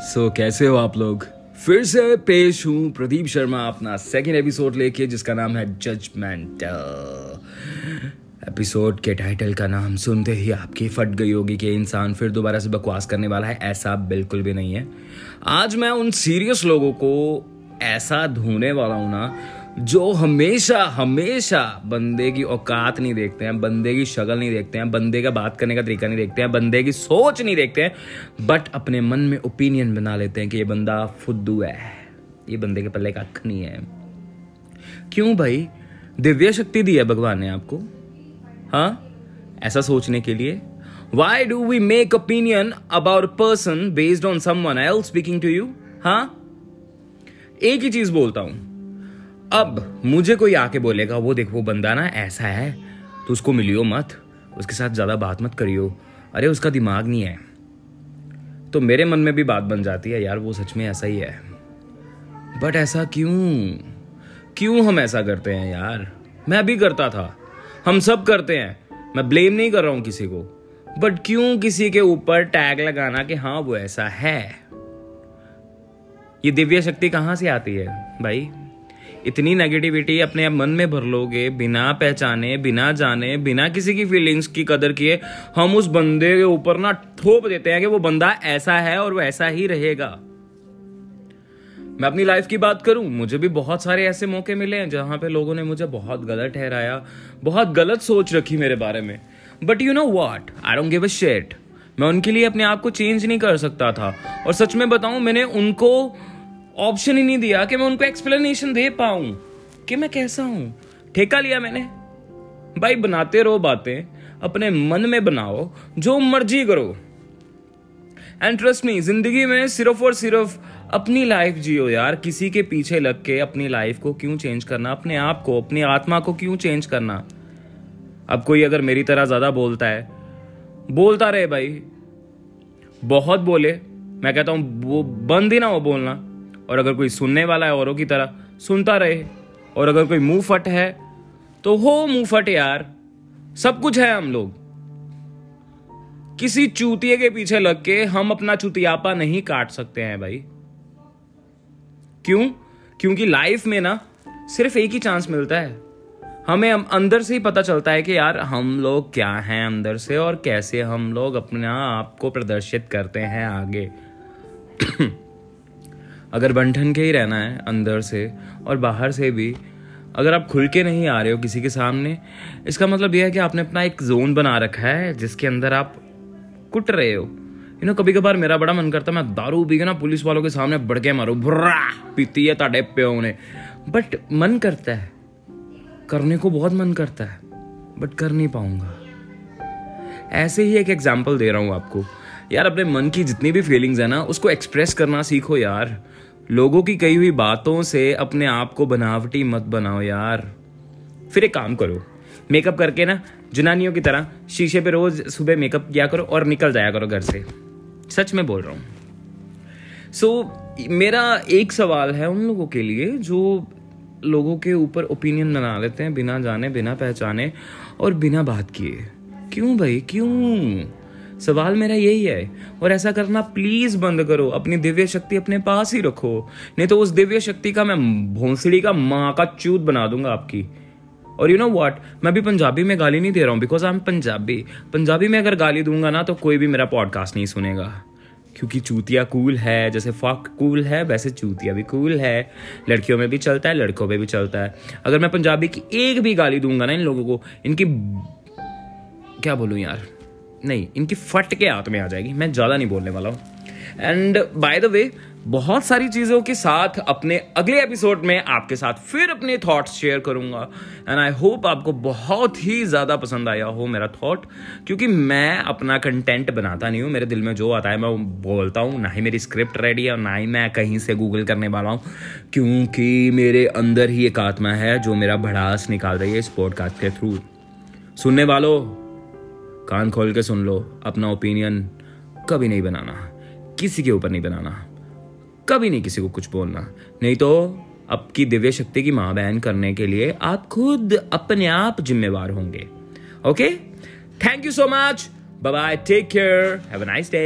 सो so, कैसे हो आप लोग? फिर से पेश हूँ प्रदीप शर्मा अपना सेकेंड एपिसोड लेके जिसका नाम है जजमेंट एपिसोड के टाइटल का नाम सुनते ही आपकी फट गई होगी कि इंसान फिर दोबारा से बकवास करने वाला है ऐसा बिल्कुल भी नहीं है। आज मैं उन सीरियस लोगों को ऐसा ढूँढने वाला हूँ ना जो हमेशा हमेशा बंदे की औकात नहीं देखते हैं, बंदे की शक्ल नहीं देखते हैं, बंदे का बात करने का तरीका नहीं देखते हैं, बंदे की सोच नहीं देखते हैं बट अपने मन में ओपिनियन बना लेते हैं कि ये बंदा फुद्दू है, ये बंदे के पल्ले का अख नहीं है। क्यों भाई? दिव्य शक्ति दी है भगवान ने आपको। हाँ? ऐसा सोचने के लिए। Why do we make opinion about person based on someone else speaking to you हाँ? एक ही चीज़ बोलता हूँ। अब मुझे कोई आके बोलेगा, वो देख, वो बंदा ना ऐसा है तो उसको मिलियो मत, उसके साथ ज़्यादा बात मत करियो। अरे, उसका दिमाग नहीं है। तो मेरे मन में भी बात बन जाती है, यार, वो सच में ऐसा ही है। बट ऐसा क्यों? क्यों हम ऐसा करते हैं, यार? मैं भी करता था। हम सब करते हैं। मैं ब्लेम नहीं कर रहा हूँ किसी को। बट क्यों किसी के ऊपर टैग लगाना कि हाँ वो ऐसा है? ये दिव्य शक्ति कहाँ से आती है, भाई? इतनी नेगेटिविटी अपने आप मन में भर लोगे, बिना पहचाने, बिना जाने, बिना किसी की फीलिंग्स की कदर किए, हम उस बंदे के ऊपर ना थोप देते हैं कि वो बंदा ऐसा है और वो ऐसा ही रहेगा। मैं अपनी लाइफ की बात करूँ, मुझे भी बहुत सारे ऐसे मौके मिले हैं जहाँ पे लोगों ने मुझे बहुत गलत ठहराया, बहुत गलत सोच रखी मेरे बारे में। But you know what I don't give a shit मैं उनके लिए अपने आप को चेंज नहीं कर सकता था। और सच में बताऊँ, मैंने उनको ऑप्शन ही नहीं दिया कि मैं उनको एक्सप्लेनेशन दे पाऊँ। कि मैं कैसा हूँ? ठेका लिया मैंने। भाई, बनाते रहो बातें, अपने मन में बनाओ, जो मर्ज़ी करो। एंड ट्रस्ट मी ज़िंदगी में सिर्फ़ और सिर्फ़ अपनी लाइफ जियो यार। किसी के पीछे लग के अपनी लाइफ को क्यों चेंज करना? अपने आप को, अपनी आत्मा को क्यों चेंज करना? अब कोई अगर मेरी तरह ज़्यादा बोलता है, बोलता रहे भाई। बहुत बोले, मैं कहता हूँ, वो बंद ही ना हो बोलना। और अगर कोई सुनने वाला है औरों की तरह, सुनता रहे। और अगर कोई मुँह फट है तो हो मुँह फट यार। सब कुछ है हम लोग। किसी चूतिए के पीछे लग के हम अपना चुतियापा नहीं काट सकते हैं भाई। क्यों? क्योंकि लाइफ में ना, सिर्फ़ एक ही चांस मिलता है। हमें अंदर से ही पता चलता है कि यार, हम लोग क्या हैं अंदर से और कैसे हम लोग अपना आप को प्रदर्शित करते हैं आगे। अगर बंठन के ही रहना है अंदर से और बाहर से भी, अगर आप खुल के नहीं आ रहे हो किसी के सामने, इसका मतलब यह है कि आपने अपना एक जोन बना रखा है जिसके अंदर आप कुट रहे हो। यू नो कभी कभार मेरा बड़ा मन करता है, मैं दारू पी के ना, पुलिस वालों के सामने बड़के मारू बुर्रा पीती है ताडे प्यो ने बट मन करता है। करने को बहुत मन करता है बट कर नहीं पाऊँगा। ऐसे ही एक एग्ज़ाम्पल दे रहा हूँ आपको। यार अपने मन की जितनी भी फीलिंग्स है ना उसको एक्सप्रेस करना सीखो यार। लोगों की कही हुई बातों से अपने आप को बनावटी मत बनाओ यार। फिर एक काम करो मेकअप करके ना जनानियों की तरह शीशे पे रोज सुबह मेकअप किया करो और निकल जाया करो घर से। सच में बोल रहा हूँ। सो so, मेरा एक सवाल है उन लोगों के लिए जो लोगों के ऊपर ओपिनियन बना लेते हैं बिना जाने बिना पहचाने और बिना बात किए। क्यों भाई? क्यों? सवाल मेरा यही है, और ऐसा करना प्लीज़ बंद करो, अपनी दिव्य शक्ति अपने पास ही रखो। नहीं तो उस दिव्य शक्ति का मैं भोंसड़ी का माँ का चूत बना दूँगा आपकी। और यू नो वॉट मैं भी पंजाबी में गाली नहीं दे रहा हूँ because I am Punjabi. Punjabi में अगर गाली दूँगा ना तो कोई भी मेरा पॉडकास्ट नहीं सुनेगा। क्योंकि चूतिया कूल है, जैसे फक कूल है, वैसे चूतिया भी कूल है। लड़कियों में भी चलता है, लड़कों में भी चलता है। अगर मैं पंजाबी की एक भी गाली दूँगा ना इन लोगों को, इनकी क्या बोलूँ यार? नहीं, इनकी फट के हाथ में आ जाएगी, मैं ज़्यादा नहीं बोलने वाला हूँ। एंड बाय द वे बहुत सारी चीज़ों के साथ अपने अगले एपिसोड में आपके साथ फिर अपने थॉट्स शेयर करूँगा। एंड आई होप आपको बहुत ही ज़्यादा पसंद आया हो मेरा थॉट क्योंकि मैं अपना कंटेंट बनाता नहीं हूँ। मेरे दिल में जो आता है, मैं बोलता हूँ, ना ही मेरी स्क्रिप्ट रेडी है और ना ही मैं कहीं से गूगल करने वाला हूँ। क्योंकि मेरे अंदर ही एक आत्मा है जो मेरा भड़ास निकाल रही है इस पॉडकास्ट के थ्रू सुनने वालों कान खोल के सुन लो, अपना ओपिनियन कभी नहीं बनाना, किसी के ऊपर नहीं बनाना, कभी नहीं किसी को कुछ बोलना। नहीं तो आपकी दिव्य शक्ति की माँ बहन करने के लिए आप खुद अपने आप जिम्मेवार होंगे। Okay thank you so much bye take care have a nice day